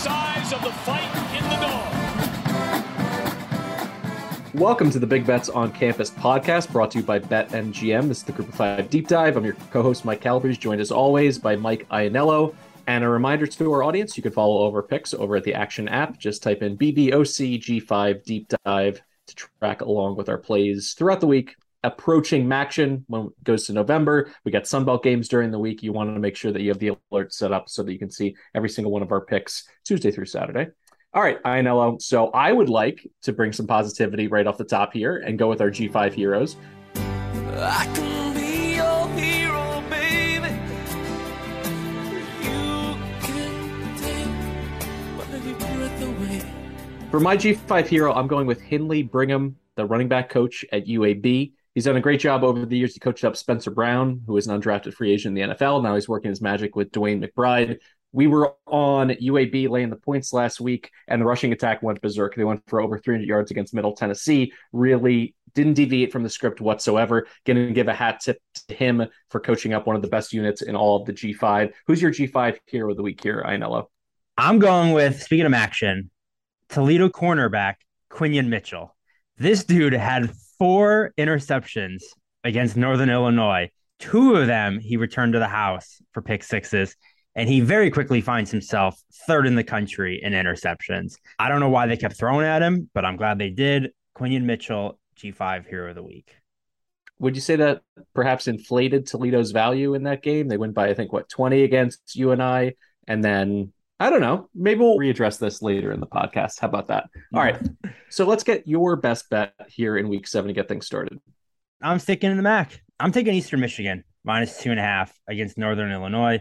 Size of the fight in the dog. Welcome to the Big Bets on Campus podcast brought to you by BetMGM. This is the Group of Five Deep Dive. I'm your co host, Mike Calabrese, joined as always by Mike Ianello. And a reminder to our audience you can follow our picks over at the Action app. Just type in BBOCG5 Deep Dive to track along with our plays throughout the week. Approaching MACtion when it goes to November. We got Sunbelt games during the week. You want to make sure that you have the alert set up so that you can see every single one of our picks Tuesday through Saturday. All right, Ianello. So I would like to bring some positivity right off the top here and go with our G5 heroes. I can be your hero, baby. You can take my breath away. For my G5 hero, I'm going with Hinley Brigham, the running back coach at UAB. He's done a great job over the years. He coached up Spencer Brown, who is an undrafted free agent in the NFL. Now he's working his magic with DeWayne McBride. We were on UAB laying the points last week, and the rushing attack went berserk. They went for over 300 yards against Middle Tennessee. Really didn't deviate from the script whatsoever. Going to give a hat tip to him for coaching up one of the best units in all of the G5. Who's your G5 hero of the week here, Ianello? I'm going with speaking of action, Toledo cornerback Quinyon Mitchell. This dude had four interceptions against Northern Illinois. Two of them he returned to the house for pick sixes, and he very quickly finds himself third in the country in interceptions. I don't know why they kept throwing at him, but I'm glad they did. Quinyon Mitchell, G5 Hero of the Week. Would you say that perhaps inflated Toledo's value in that game? They went by, I think, what, 20 against you and I, and then I don't know. Maybe we'll readdress this later in the podcast. How about that? All right. So let's get your best bet here in week seven to get things started. I'm sticking in the MAC. I'm taking Eastern Michigan minus two and a half against Northern Illinois.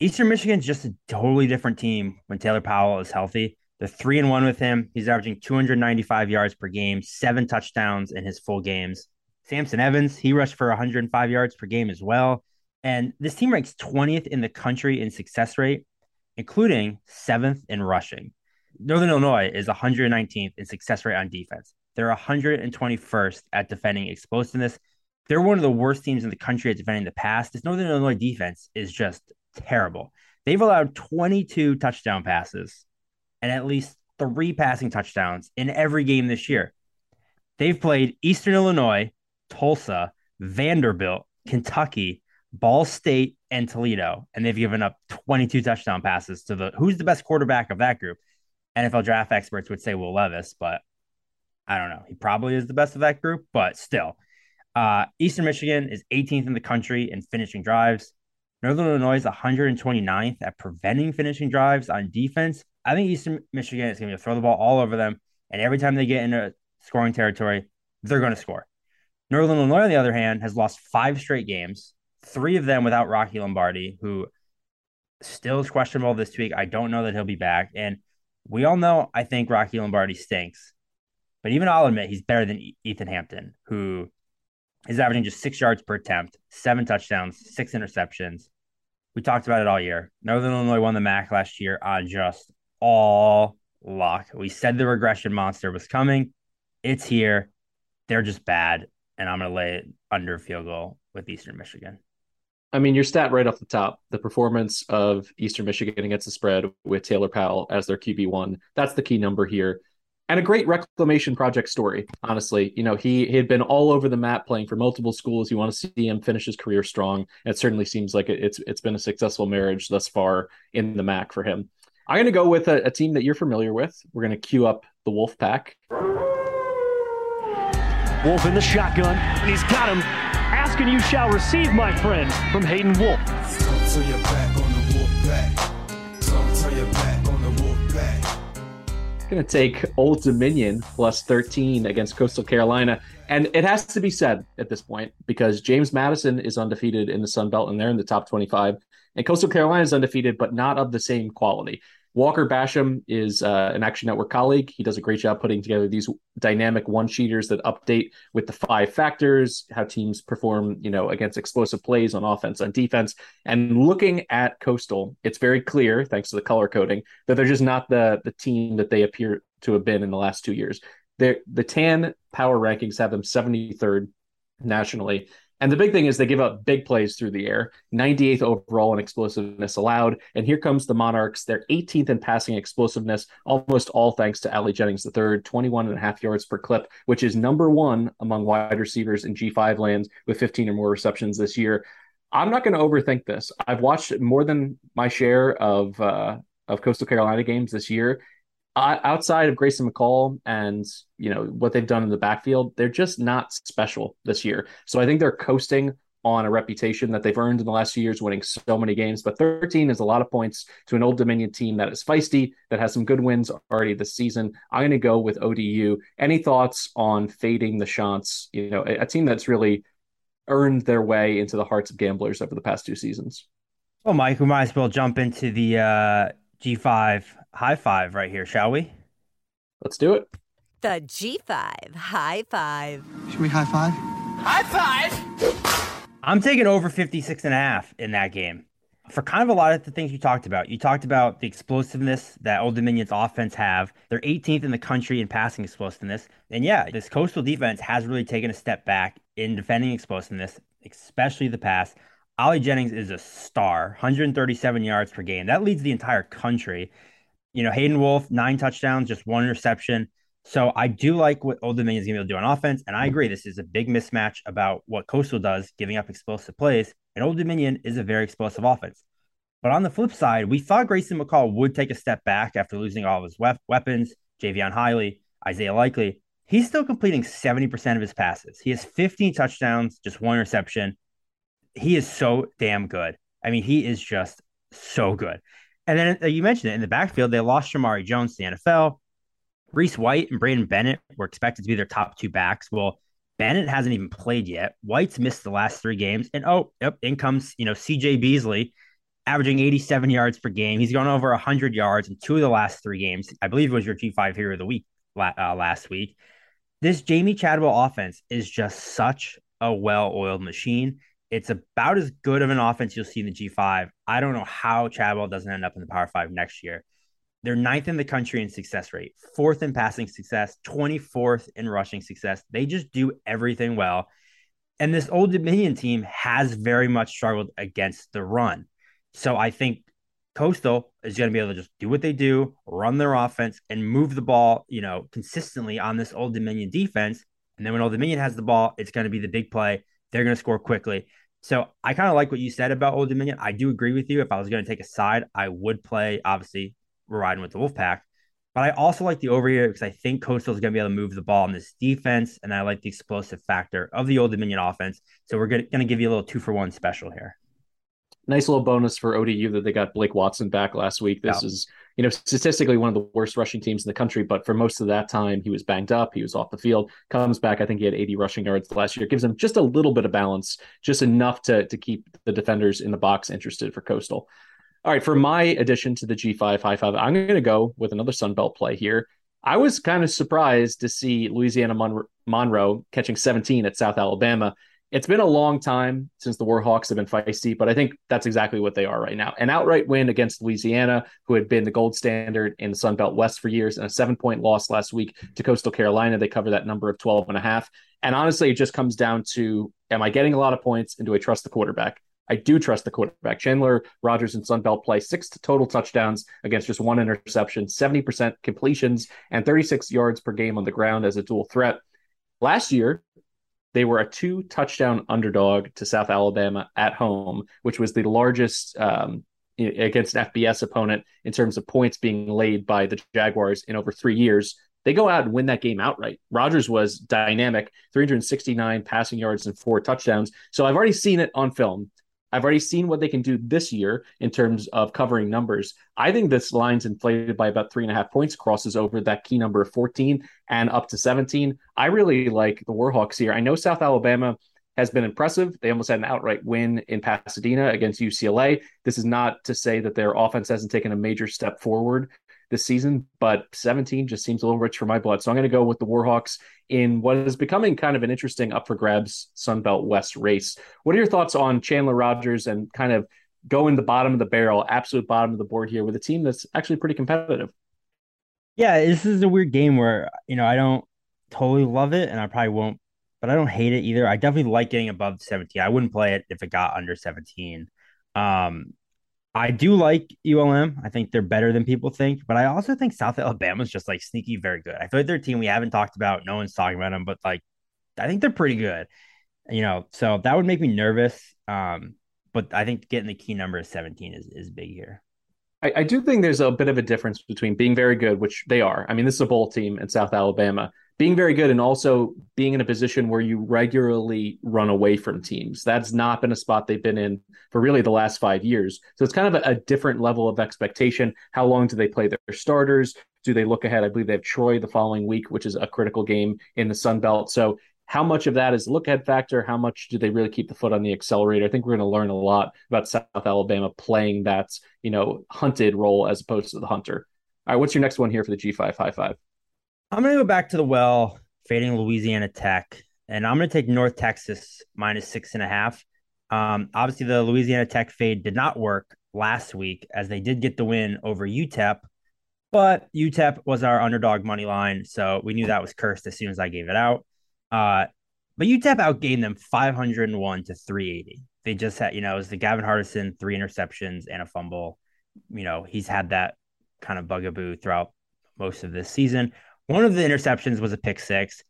Eastern Michigan's just a totally different team when Taylor Powell is healthy. They're three and one with him. He's averaging 295 yards per game, seven touchdowns in his full games. Samson Evans, he rushed for 105 yards per game as well. And this team ranks 20th in the country in success rate, including seventh in rushing. Northern Illinois is 119th in success rate on defense. They're 121st at defending explosiveness. They're one of the worst teams in the country at defending the pass. This Northern Illinois defense is just terrible. They've allowed 22 touchdown passes and at least three passing touchdowns in every game this year. They've played Eastern Illinois, Tulsa, Vanderbilt, Kentucky, Ball State, and Toledo, and they've given up 22 touchdown passes to the who's the best quarterback of that group? NFL draft experts would say Will Levis, but I don't know. He probably is the best of that group, but still. Uh, Eastern Michigan is 18th in the country in finishing drives. Northern Illinois is 129th at preventing finishing drives on defense. I think Eastern Michigan is going to throw the ball all over them, and every time they get into scoring territory, they're going to score. Northern Illinois, on the other hand, has lost five straight games, three of them without Rocky Lombardi, who still is questionable this week. I don't know that he'll be back. And we all know I think Rocky Lombardi stinks. But even I'll admit he's better than Ethan Hampton, who is averaging just six yards per attempt, seven touchdowns, six interceptions. We talked about it all year. Northern Illinois won the MAC last year on just all luck. We said the regression monster was coming. It's here. They're just bad. And I'm going to lay it under field goal with Eastern Michigan. I mean, your stat right off the top, the performance of Eastern Michigan against the spread with Taylor Powell as their QB1, that's the key number here. and a great reclamation project story. Honestly, you know, he, he had been all over the map playing for multiple schools. You want to see him finish his career strong. It certainly seems like it's it's been a successful marriage thus far in the MAC for him. I'm going to go with a, a, team that you're familiar with. We're going to queue up the Wolf Pack. Wolf in the shotgun, and he's got him. Asking you shall receive, my friend, from Hayden Wolf. Going to take Old Dominion plus 13 against Coastal Carolina. And it has to be said at this point because James Madison is undefeated in the Sun Belt and they're in the top 25. And Coastal Carolina is undefeated, but not of the same quality. Walker Basham is uh, an Action Network colleague. He does a great job putting together these dynamic one sheeters that update with the five factors, how teams perform, you know, against explosive plays on offense and defense. And looking at Coastal, it's very clear, thanks to the color coding, that they're just not the the team that they appear to have been in the last two years. They're, the TAN power rankings have them 73rd nationally. And the big thing is they give up big plays through the air, 98th overall in explosiveness allowed. And here comes the Monarchs. They're 18th in passing explosiveness, almost all thanks to Ali Jennings III, 21 and a half yards per clip, which is number one among wide receivers in G5 lands with 15 or more receptions this year. I'm not going to overthink this. I've watched more than my share of uh, of Coastal Carolina games this year, outside of Grayson McCall and you know what they've done in the backfield, they're just not special this year. So I think they're coasting on a reputation that they've earned in the last few years, winning so many games. But 13 is a lot of points to an Old Dominion team that is feisty, that has some good wins already this season. I'm going to go with ODU. Any thoughts on fading the shots? You know, a, a team that's really earned their way into the hearts of gamblers over the past two seasons. Well, Mike, we might as well jump into the uh, G5 high five right here, shall we? Let's do it. The G5 high five. Should we high five? High five. I'm taking over 56 and a half in that game for kind of a lot of the things you talked about. You talked about the explosiveness that Old Dominion's offense have. They're 18th in the country in passing explosiveness. And yeah, this coastal defense has really taken a step back in defending explosiveness, especially the pass. Ali Jennings is a star, 137 yards per game. That leads the entire country. You know, Hayden Wolf, nine touchdowns, just one interception. So I do like what Old Dominion is going to be able to do on offense. And I agree, this is a big mismatch about what Coastal does, giving up explosive plays. And Old Dominion is a very explosive offense. But on the flip side, we thought Grayson McCall would take a step back after losing all of his we- weapons, Jaivon Heiligh, Isaiah Likely. He's still completing 70% of his passes. He has 15 touchdowns, just one interception he is so damn good. I mean, he is just so good. And then uh, you mentioned it in the backfield, they lost Shermari Jones to the NFL. Reese White and Braydon Bennett were expected to be their top two backs. Well, Bennett hasn't even played yet. White's missed the last three games. And oh, yep, in comes, you know, CJ Beasley, averaging 87 yards per game. He's gone over 100 yards in two of the last three games. I believe it was your G5 hero of the week uh, last week. This Jamie Chadwell offense is just such a well oiled machine. It's about as good of an offense you'll see in the G5. I don't know how Chadwell doesn't end up in the Power Five next year. They're ninth in the country in success rate, fourth in passing success, 24th in rushing success. They just do everything well. And this Old Dominion team has very much struggled against the run. So I think Coastal is going to be able to just do what they do, run their offense, and move the ball, you know, consistently on this Old Dominion defense. And then when Old Dominion has the ball, it's going to be the big play. They're going to score quickly. So I kind of like what you said about Old Dominion. I do agree with you. If I was going to take a side, I would play, obviously, we're riding with the Wolfpack. But I also like the over here because I think Coastal is going to be able to move the ball in this defense. And I like the explosive factor of the Old Dominion offense. So we're going to give you a little two for one special here nice little bonus for ODU that they got Blake Watson back last week. This yeah. is, you know, statistically one of the worst rushing teams in the country, but for most of that time he was banged up, he was off the field, comes back. I think he had 80 rushing yards last year. Gives him just a little bit of balance, just enough to to keep the defenders in the box interested for Coastal. All right, for my addition to the G5 high five, I'm going to go with another Sun Belt play here. I was kind of surprised to see Louisiana Mon- Monroe catching 17 at South Alabama it's been a long time since the Warhawks have been feisty, but I think that's exactly what they are right now. An outright win against Louisiana, who had been the gold standard in the Sun Belt West for years, and a seven point loss last week to Coastal Carolina. They cover that number of 12 and a half. And honestly, it just comes down to am I getting a lot of points and do I trust the quarterback? I do trust the quarterback. Chandler Rogers and Sunbelt play six total touchdowns against just one interception, 70% completions, and 36 yards per game on the ground as a dual threat. Last year, they were a two touchdown underdog to South Alabama at home, which was the largest um, against an FBS opponent in terms of points being laid by the Jaguars in over three years. They go out and win that game outright. Rogers was dynamic, 369 passing yards and four touchdowns. So I've already seen it on film. I've already seen what they can do this year in terms of covering numbers. I think this line's inflated by about three and a half points, crosses over that key number of 14 and up to 17. I really like the Warhawks here. I know South Alabama has been impressive. They almost had an outright win in Pasadena against UCLA. This is not to say that their offense hasn't taken a major step forward this season, but 17 just seems a little rich for my blood. So I'm going to go with the Warhawks in what is becoming kind of an interesting up for grabs Sunbelt West race. What are your thoughts on Chandler Rogers and kind of going the bottom of the barrel, absolute bottom of the board here with a team that's actually pretty competitive? Yeah, this is a weird game where, you know, I don't totally love it and I probably won't but I don't hate it either. I definitely like getting above 17. I wouldn't play it if it got under 17. Um, I do like ULM. I think they're better than people think, but I also think South Alabama's just like sneaky very good. I feel like their team we haven't talked about. No one's talking about them, but like I think they're pretty good. You know, so that would make me nervous. Um, but I think getting the key number of 17 is is big here. I, I do think there's a bit of a difference between being very good, which they are. I mean, this is a bowl team in South Alabama, being very good and also being in a position where you regularly run away from teams. That's not been a spot they've been in for really the last five years. So it's kind of a, a different level of expectation. How long do they play their starters? Do they look ahead? I believe they have Troy the following week, which is a critical game in the Sun Belt. So how much of that is look ahead factor? How much do they really keep the foot on the accelerator? I think we're going to learn a lot about South Alabama playing that, you know, hunted role as opposed to the hunter. All right, what's your next one here for the G5 high five? I'm going to go back to the well, fading Louisiana Tech, and I'm going to take North Texas minus six and a half. Um, obviously, the Louisiana Tech fade did not work last week as they did get the win over UTEP, but UTEP was our underdog money line, so we knew that was cursed as soon as I gave it out. Uh, but UTEP outgained them 501 to 380. They just had, you know, it was the Gavin Hardison three interceptions and a fumble. You know, he's had that kind of bugaboo throughout most of this season. One of the interceptions was a pick six.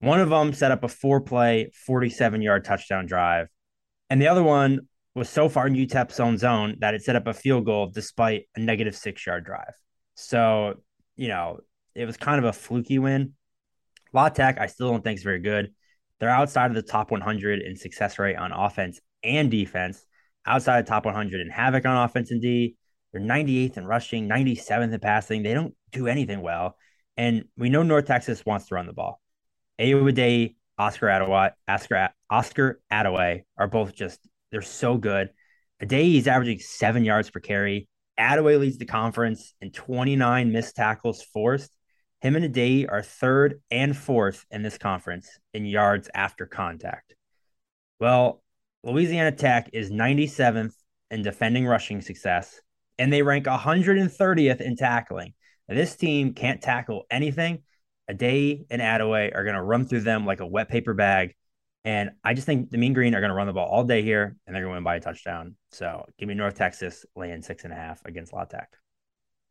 One of them set up a four play, 47 yard touchdown drive. And the other one was so far in UTEP's own zone that it set up a field goal despite a negative six yard drive. So, you know, it was kind of a fluky win. La Tech, I still don't think is very good. They're outside of the top 100 in success rate on offense and defense, outside of top 100 in havoc on offense and D. They're 98th in rushing, 97th in passing. They don't do anything well. And we know North Texas wants to run the ball. Ayoade, Oscar Adaway, Oscar, Oscar Adaway are both just, they're so good. day is averaging seven yards per carry. Adaway leads the conference in 29 missed tackles forced. Him and Adeyi are third and fourth in this conference in yards after contact. Well, Louisiana Tech is 97th in defending rushing success, and they rank 130th in tackling. This team can't tackle anything. Adeyi and Adaway are going to run through them like a wet paper bag. And I just think the Mean Green are going to run the ball all day here, and they're going to win by a touchdown. So give me North Texas laying six and a half against La Tech.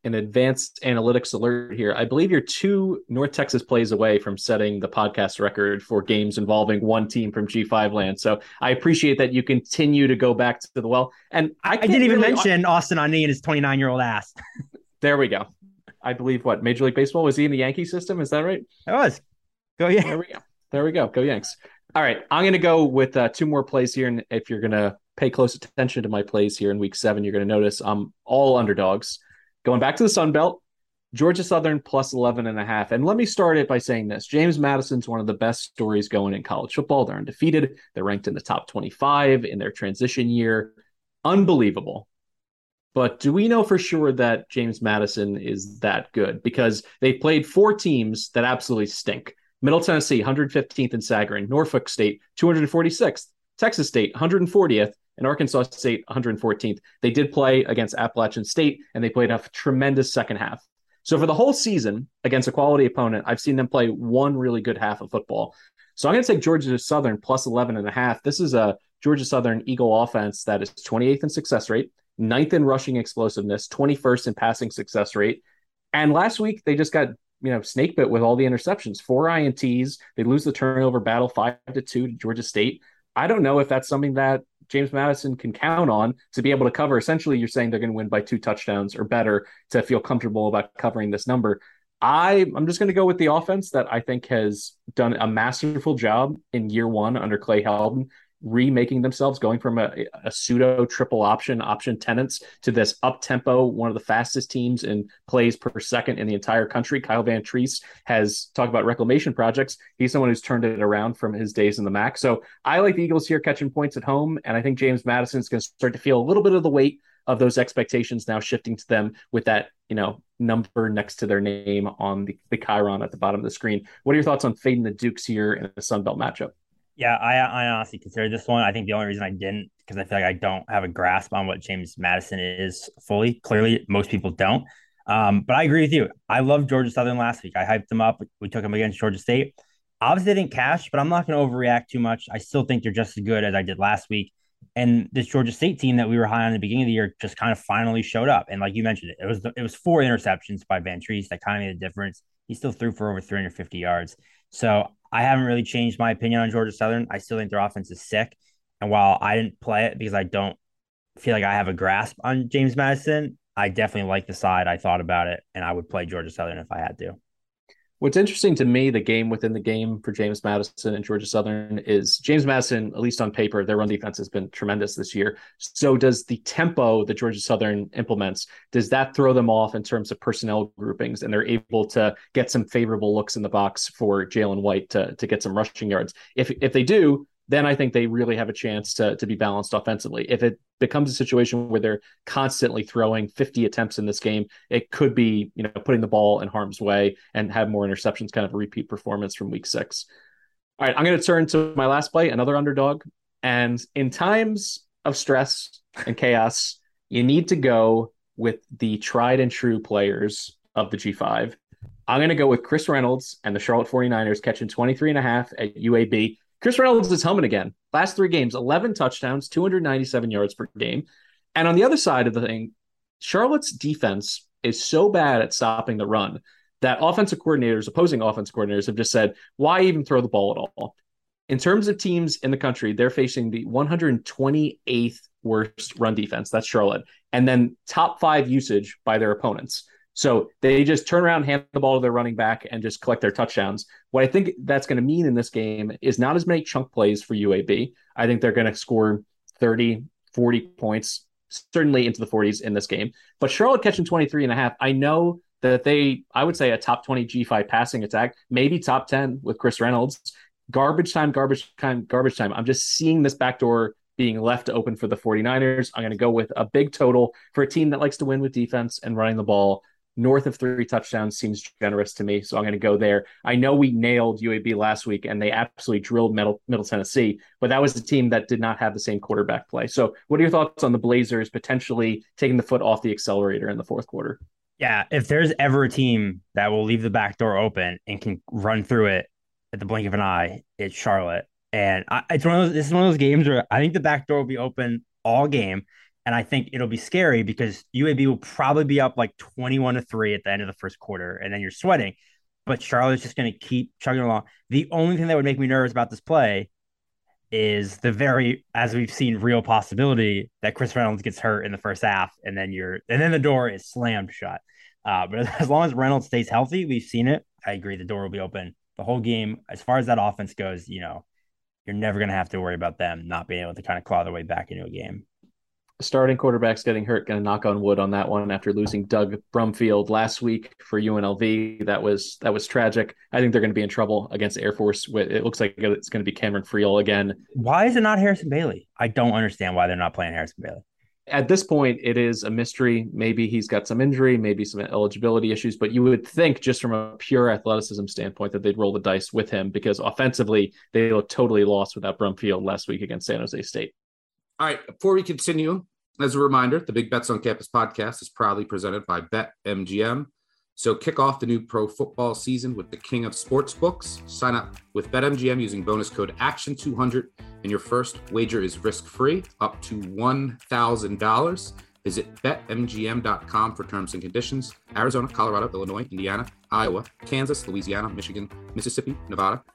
An advanced analytics alert here. I believe you're two North Texas plays away from setting the podcast record for games involving one team from G5 land. So I appreciate that you continue to go back to the well. And I, I didn't even really... mention Austin Aune and his 29 year old ass. there we go. I believe what Major League Baseball was he in the Yankee system? Is that right? It was. Go yeah. There we go. There we go. Go Yanks. All right, I'm going to go with uh, two more plays here, and if you're going to pay close attention to my plays here in Week Seven, you're going to notice I'm all underdogs. Going back to the Sun Belt, Georgia Southern plus 11 and a half. And let me start it by saying this. James Madison's one of the best stories going in college football. They're undefeated. They're ranked in the top 25 in their transition year. Unbelievable. But do we know for sure that James Madison is that good? Because they played four teams that absolutely stink. Middle Tennessee, 115th in Sagarin, Norfolk State, 246th, Texas State, 140th, and Arkansas State, 114th. They did play against Appalachian State, and they played a tremendous second half. So for the whole season against a quality opponent, I've seen them play one really good half of football. So I'm going to take Georgia Southern plus 11 and a half. This is a Georgia Southern Eagle offense that is 28th in success rate, ninth in rushing explosiveness, 21st in passing success rate. And last week they just got you know snake bit with all the interceptions, four ints. They lose the turnover battle five to two to Georgia State. I don't know if that's something that James Madison can count on to be able to cover. Essentially, you're saying they're going to win by two touchdowns or better to feel comfortable about covering this number. I I'm just going to go with the offense that I think has done a masterful job in year one under Clay Helton remaking themselves, going from a, a pseudo triple option option tenants to this up tempo, one of the fastest teams in plays per second in the entire country. Kyle Vantrease has talked about reclamation projects. He's someone who's turned it around from his days in the MAC. So I like the Eagles here catching points at home, and I think James Madison is going to start to feel a little bit of the weight of those expectations now shifting to them with that you know number next to their name on the, the chyron at the bottom of the screen. What are your thoughts on fading the Dukes here in a Sun Belt matchup? Yeah, I, I honestly consider this one. I think the only reason I didn't because I feel like I don't have a grasp on what James Madison is fully. Clearly, most people don't. Um, but I agree with you. I love Georgia Southern last week. I hyped them up. We took them against Georgia State. Obviously, they didn't cash, but I'm not going to overreact too much. I still think they're just as good as I did last week. And this Georgia State team that we were high on in the beginning of the year just kind of finally showed up. And like you mentioned, it, was it was four interceptions by Vantrease that kind of made a difference. He still threw for over 350 yards. So I haven't really changed my opinion on Georgia Southern. I still think their offense is sick. And while I didn't play it because I don't feel like I have a grasp on James Madison, I definitely like the side. I thought about it and I would play Georgia Southern if I had to. What's interesting to me, the game within the game for James Madison and Georgia Southern is James Madison, at least on paper, their run defense has been tremendous this year. So does the tempo that Georgia Southern implements, does that throw them off in terms of personnel groupings and they're able to get some favorable looks in the box for Jalen White to, to get some rushing yards? If if they do, then I think they really have a chance to, to be balanced offensively. If it becomes a situation where they're constantly throwing 50 attempts in this game, it could be, you know, putting the ball in harm's way and have more interceptions, kind of a repeat performance from week six. All right, I'm going to turn to my last play, another underdog. And in times of stress and chaos, you need to go with the tried and true players of the G5. I'm going to go with Chris Reynolds and the Charlotte 49ers catching 23 and a half at UAB. Chris Reynolds is humming again. Last three games, 11 touchdowns, 297 yards per game. And on the other side of the thing, Charlotte's defense is so bad at stopping the run that offensive coordinators, opposing offensive coordinators, have just said, why even throw the ball at all? In terms of teams in the country, they're facing the 128th worst run defense. That's Charlotte. And then top five usage by their opponents. So they just turn around, hand the ball to their running back, and just collect their touchdowns. What I think that's going to mean in this game is not as many chunk plays for UAB. I think they're going to score 30, 40 points, certainly into the 40s in this game. But Charlotte catching 23 and a half, I know that they, I would say a top 20 G5 passing attack, maybe top 10 with Chris Reynolds. Garbage time, garbage time, garbage time. I'm just seeing this backdoor being left open for the 49ers. I'm going to go with a big total for a team that likes to win with defense and running the ball north of three touchdowns seems generous to me. So I'm going to go there. I know we nailed UAB last week and they absolutely drilled Middle, Middle Tennessee, but that was a team that did not have the same quarterback play. So, what are your thoughts on the Blazers potentially taking the foot off the accelerator in the fourth quarter? Yeah, if there's ever a team that will leave the back door open and can run through it at the blink of an eye, it's Charlotte. And I, it's one of those, this is one of those games where I think the back door will be open all game. And I think it'll be scary because UAB will probably be up like 21 to 3 at the end of the first quarter, and then you're sweating. But Charlotte's just going to keep chugging along. The only thing that would make me nervous about this play is the very, as we've seen, real possibility that Chris Reynolds gets hurt in the first half, and then you're, and then the door is slammed shut. Uh, but as long as Reynolds stays healthy, we've seen it. I agree, the door will be open the whole game. As far as that offense goes, you know, you're never going to have to worry about them not being able to kind of claw their way back into a game starting quarterback's getting hurt. Going to knock on wood on that one after losing Doug Brumfield last week for UNLV. That was that was tragic. I think they're going to be in trouble against Air Force. It looks like it's going to be Cameron Friel again. Why is it not Harrison Bailey? I don't understand why they're not playing Harrison Bailey. At this point, it is a mystery. Maybe he's got some injury, maybe some eligibility issues, but you would think, just from a pure athleticism standpoint, that they'd roll the dice with him because offensively, they look totally lost without Brumfield last week against San Jose State. All right. Before we continue, as a reminder, the Big Bets on Campus podcast is proudly presented by BetMGM. So kick off the new pro football season with the king of sports books. Sign up with BetMGM using bonus code ACTION200 and your first wager is risk-free up to $1,000. Visit betmgm.com for terms and conditions. Arizona, Colorado, Illinois, Indiana, Iowa, Kansas, Louisiana, Michigan, Mississippi, Nevada,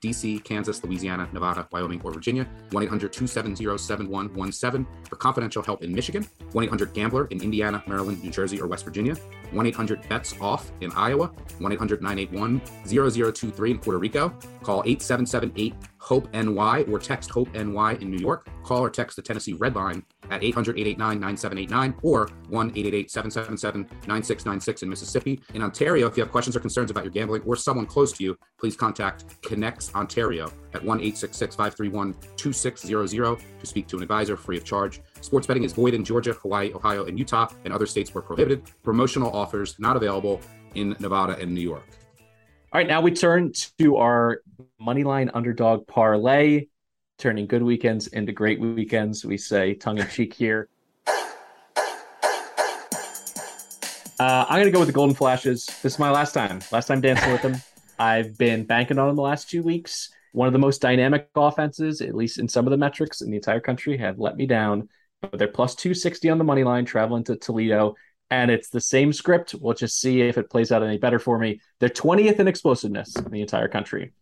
DC, Kansas, Louisiana, Nevada, Wyoming, or Virginia. 1 800 270 7117 for confidential help in Michigan. 1 800 Gambler in Indiana, Maryland, New Jersey, or West Virginia. 1 800 Bets Off in Iowa. 1 800 981 0023 in Puerto Rico. Call 8778 HOPE NY or text HOPE NY in New York. Call or text the Tennessee Red Line at 800 889 9789 or 1 888 777 9696 in Mississippi. In Ontario, if you have questions or concerns about your gambling or someone close to you, please contact ConnexOntario at 1 866 531 2600 to speak to an advisor free of charge. Sports betting is void in Georgia, Hawaii, Ohio, and Utah, and other states where prohibited. Promotional offers not available in Nevada and New York. All right, now we turn to our moneyline underdog parlay, turning good weekends into great weekends. We say tongue in cheek here. Uh, I'm going to go with the Golden Flashes. This is my last time. Last time dancing with them. I've been banking on them the last two weeks. One of the most dynamic offenses, at least in some of the metrics in the entire country, have let me down. But they're plus 260 on the money line, traveling to Toledo. And it's the same script. We'll just see if it plays out any better for me. They're 20th in explosiveness in the entire country.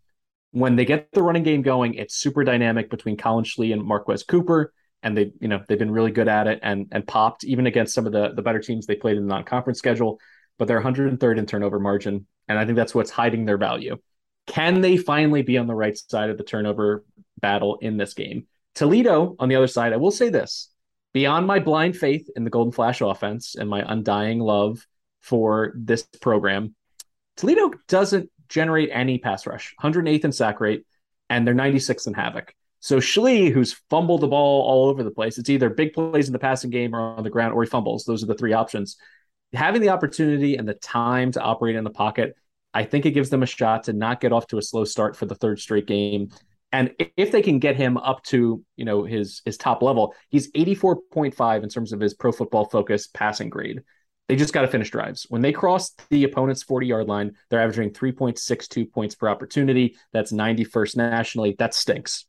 When they get the running game going, it's super dynamic between Collin Schlee and Marquez Cooper and they you know they've been really good at it and and popped even against some of the the better teams they played in the non-conference schedule but they're 103rd in turnover margin and i think that's what's hiding their value can they finally be on the right side of the turnover battle in this game toledo on the other side i will say this beyond my blind faith in the golden flash offense and my undying love for this program toledo doesn't generate any pass rush 108th in sack rate and they're 96th in havoc so Schlee, who's fumbled the ball all over the place, it's either big plays in the passing game or on the ground, or he fumbles. Those are the three options. Having the opportunity and the time to operate in the pocket, I think it gives them a shot to not get off to a slow start for the third straight game. And if they can get him up to you know his his top level, he's 84.5 in terms of his pro football focus passing grade. They just got to finish drives. When they cross the opponent's 40 yard line, they're averaging 3.62 points per opportunity. That's 91st nationally. That stinks.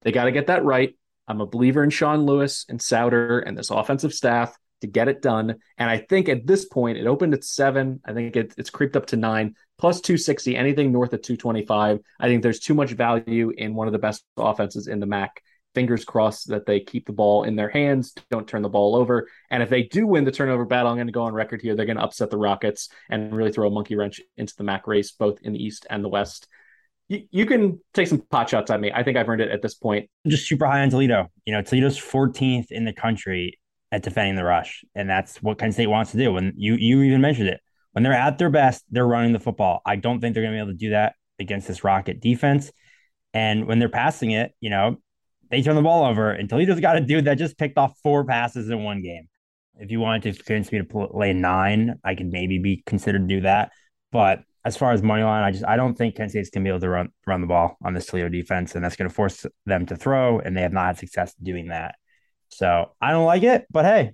They got to get that right. I'm a believer in Sean Lewis and Souter and this offensive staff to get it done. And I think at this point, it opened at seven. I think it, it's creeped up to nine, plus 260, anything north of 225. I think there's too much value in one of the best offenses in the MAC. Fingers crossed that they keep the ball in their hands, don't turn the ball over. And if they do win the turnover battle, I'm going to go on record here. They're going to upset the Rockets and really throw a monkey wrench into the MAC race, both in the East and the West you, can take some pot shots at me. I think I've earned it at this point. Just super high on Toledo. You know, Toledo's 14th in the country at defending the rush, and that's what Kent State wants to do. And you you even mentioned it when they're at their best, they're running the football. I don't think they're going to be able to do that against this Rocket defense. And when they're passing it, you know, they turn the ball over, and Toledo's got a dude that just picked off four passes in one game. If you wanted to convince me to play nine, I could maybe be considered to do that. But as far as money line, I just I don't think Kent State's gonna be able to run run the ball on this Toledo defense, and that's gonna force them to throw, and they have not had success doing that. So I don't like it, but hey,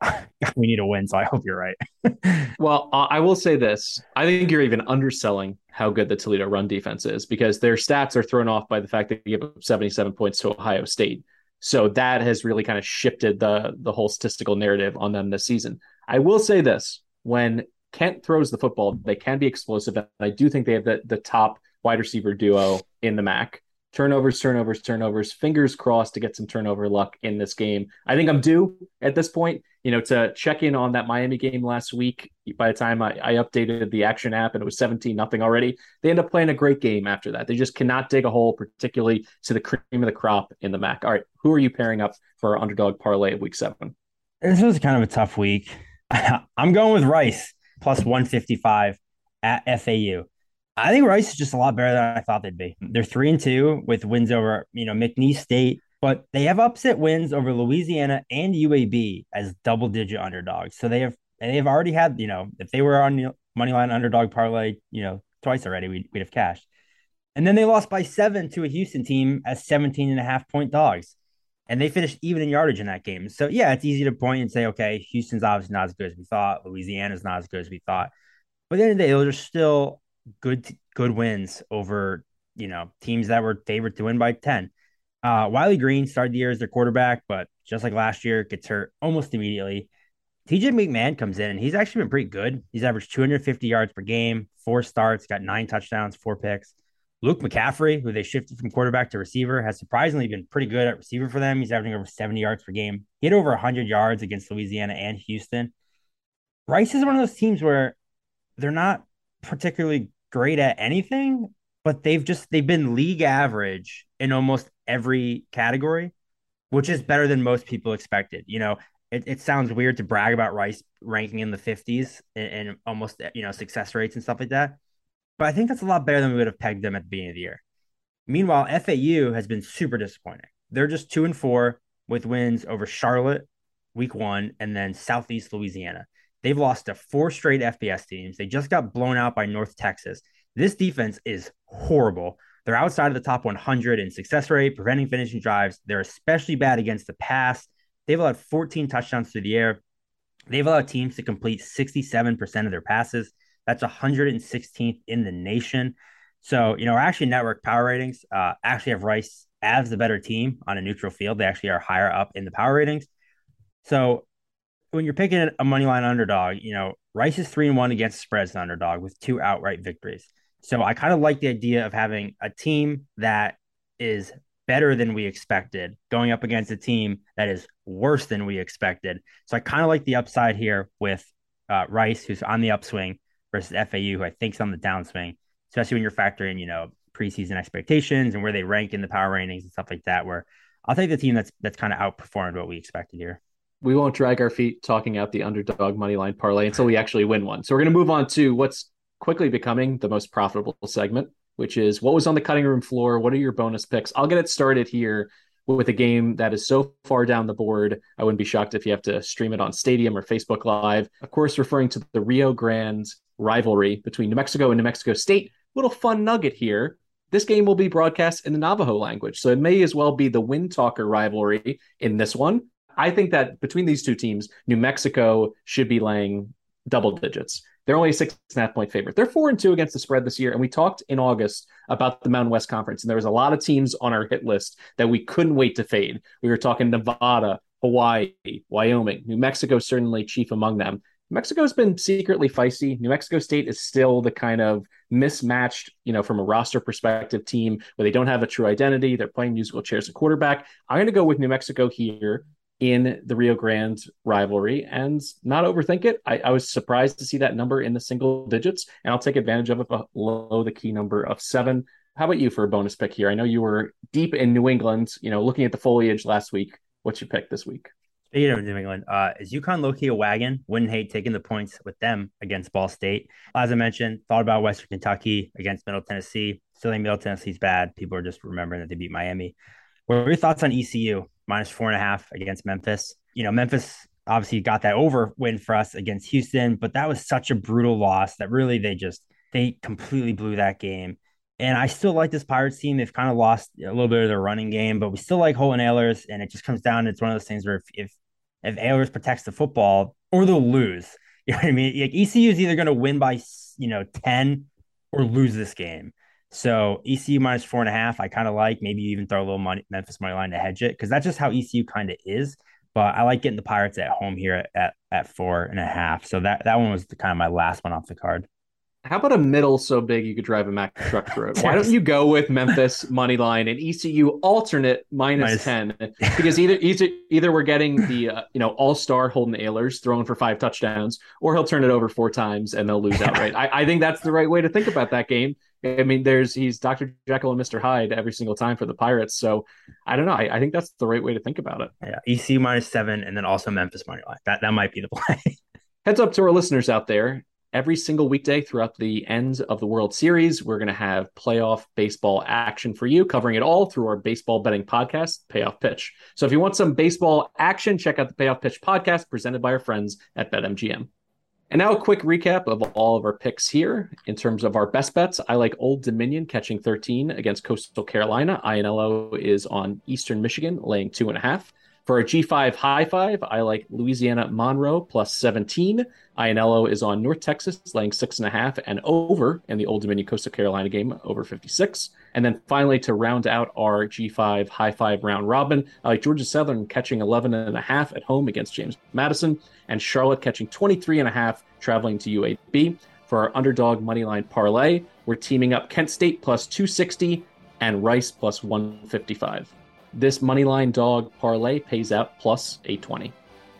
we need a win, so I hope you're right. well, I will say this: I think you're even underselling how good the Toledo run defense is because their stats are thrown off by the fact that they give up 77 points to Ohio State. So that has really kind of shifted the the whole statistical narrative on them this season. I will say this: when Kent throws the football, they can be explosive. And I do think they have the, the top wide receiver duo in the MAC. Turnovers, turnovers, turnovers. Fingers crossed to get some turnover luck in this game. I think I'm due at this point, you know, to check in on that Miami game last week. By the time I, I updated the action app and it was 17 nothing already, they end up playing a great game after that. They just cannot dig a hole, particularly to the cream of the crop in the MAC. All right, who are you pairing up for our underdog parlay of week seven? This was kind of a tough week. I'm going with Rice plus 155 at FAU. I think Rice is just a lot better than I thought they'd be. Hmm. They're three and two with wins over, you know, McNeese State, but they have upset wins over Louisiana and UAB as double digit underdogs. So they have they have already had, you know, if they were on the money line underdog parlay, you know, twice already, we'd, we'd have cashed. And then they lost by seven to a Houston team as 17 and a half point dogs. And they finished even in yardage in that game. So yeah, it's easy to point and say, okay, Houston's obviously not as good as we thought. Louisiana's not as good as we thought. But at the end of the day, those are still good good wins over you know teams that were favored to win by 10 uh wiley green started the year as their quarterback but just like last year gets hurt almost immediately. Tj mcmahon comes in and he's actually been pretty good. He's averaged 250 yards per game four starts got nine touchdowns four picks. Luke mccaffrey who they shifted from quarterback to receiver has surprisingly been pretty good at receiver for them. He's averaging over 70 yards per game. He had over 100 yards against louisiana and houston. Rice is one of those teams where they're not particularly great at anything, but they've just they've been league average in almost every category, which is better than most people expected. You know, it, it sounds weird to brag about Rice ranking in the 50s and, and almost you know success rates and stuff like that. But I think that's a lot better than we would have pegged them at the beginning of the year. Meanwhile, FAU has been super disappointing. They're just two and four with wins over Charlotte week one and then Southeast Louisiana. They've lost to four straight FBS teams. They just got blown out by North Texas. This defense is horrible. They're outside of the top 100 in success rate, preventing finishing drives. They're especially bad against the pass. They've allowed 14 touchdowns through the air. They've allowed teams to complete 67% of their passes. That's 116th in the nation. So, you know, actually network power ratings uh, actually have Rice as the better team on a neutral field. They actually are higher up in the power ratings. So when you're picking a money line underdog, you know, Rice is three and one against spreads underdog with two outright victories. So I kind of like the idea of having a team that is better than we expected going up against a team that is worse than we expected. So I kind of like the upside here with uh, Rice, who's on the upswing, versus FAU, who I think is on the downswing, especially when you're factoring, you know, preseason expectations and where they rank in the power ratings and stuff like that. Where I'll take the team that's that's kind of outperformed what we expected here we won't drag our feet talking out the underdog money line parlay until we actually win one. So we're going to move on to what's quickly becoming the most profitable segment, which is what was on the cutting room floor. What are your bonus picks? I'll get it started here with a game that is so far down the board. I wouldn't be shocked if you have to stream it on Stadium or Facebook Live. Of course, referring to the Rio Grande rivalry between New Mexico and New Mexico State. Little fun nugget here. This game will be broadcast in the Navajo language, so it may as well be the Wind Talker rivalry in this one. I think that between these two teams, New Mexico should be laying double digits. They're only a six and a half point favorite. They're four and two against the spread this year. And we talked in August about the Mountain West Conference, and there was a lot of teams on our hit list that we couldn't wait to fade. We were talking Nevada, Hawaii, Wyoming, New Mexico, certainly chief among them. Mexico's been secretly feisty. New Mexico State is still the kind of mismatched, you know, from a roster perspective team where they don't have a true identity. They're playing musical chairs at quarterback. I'm going to go with New Mexico here in the Rio Grande rivalry and not overthink it. I, I, was surprised to see that number in the single digits, and I'll take advantage of it below the key number of seven. How about you for a bonus pick here? I know you were deep in New England, you know, looking at the foliage last week. What's your pick this week? Speaking of New England, uh, is UConn low key a wagon? Wouldn't hate taking the points with them against Ball State. As I mentioned, thought about Western Kentucky against Middle Tennessee. Still think Middle Tennessee's bad. People are just remembering that they beat Miami. What are your thoughts on ECU? Minus four and a half against Memphis. You know, Memphis obviously got that over win for us against Houston, but that was such a brutal loss that really they just they completely blew that game. And I still like this Pirates team. They've kind of lost a little bit of their running game, but we still like Holton Ahlers. And it just comes down. It's one of those things where if if, if Ahlers protects the football, or they'll lose. You know what I mean? Like ECU is either going to win by you know ten or lose this game. So ECU minus four and a half, I kind of like. Maybe you even throw a little money, Memphis money line to hedge it because that's just how ECU kind of is. But I like getting the Pirates at home here at, at, at four and a half. So that that one was the, kind of my last one off the card. How about a middle so big you could drive a Mack truck through it? Why don't you go with Memphis money line and ECU alternate minus, minus 10? Because either either either we're getting the uh, you know all star Holton Ahlers throwing for five touchdowns, or he'll turn it over four times and they'll lose outright. I, I think that's the right way to think about that game. I mean, there's he's Dr. Jekyll and Mr. Hyde every single time for the Pirates. So I don't know. I, I think that's the right way to think about it. Yeah, ECU minus seven, and then also Memphis money line. That that might be the play. Heads up to our listeners out there every single weekday throughout the end of the World Series. We're going to have playoff baseball action for you, covering it all through our baseball betting podcast, Payoff Pitch. So if you want some baseball action, check out the Payoff Pitch podcast presented by our friends at BetMGM. And now a quick recap of all of our picks here. In terms of our best bets, I like Old Dominion catching 13 against Coastal Carolina. Ianello is on Eastern Michigan, laying two and a half. For a G5 high five, I like Louisiana Monroe plus 17. Ianello is on North Texas, laying six and a half and over in the Old Dominion Coastal Carolina game, over 56. And then finally, to round out our G5 high five round robin, I like Georgia Southern catching 11 and a half at home against James Madison, and Charlotte catching 23 and a half traveling to UAB. For our underdog moneyline parlay, we're teaming up Kent State plus 260 and Rice plus 155. This moneyline dog parlay pays out plus 820.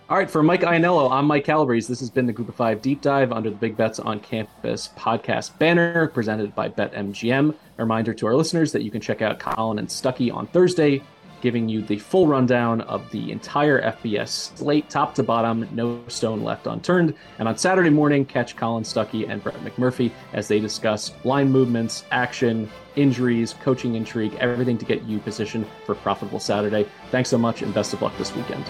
All right, for Mike Ianello, I'm Mike Calabrese. This has been the Group of Five Deep Dive under the Big Bets on Campus podcast banner presented by BetMGM. A reminder to our listeners that you can check out Collin and Stuckey on Thursday, giving you the full rundown of the entire FBS slate, top to bottom, no stone left unturned. And on Saturday morning, catch Collin Stuckey and Brett McMurphy as they discuss line movements, action, injuries, coaching intrigue, everything to get you positioned for profitable Saturday. Thanks so much and best of luck this weekend.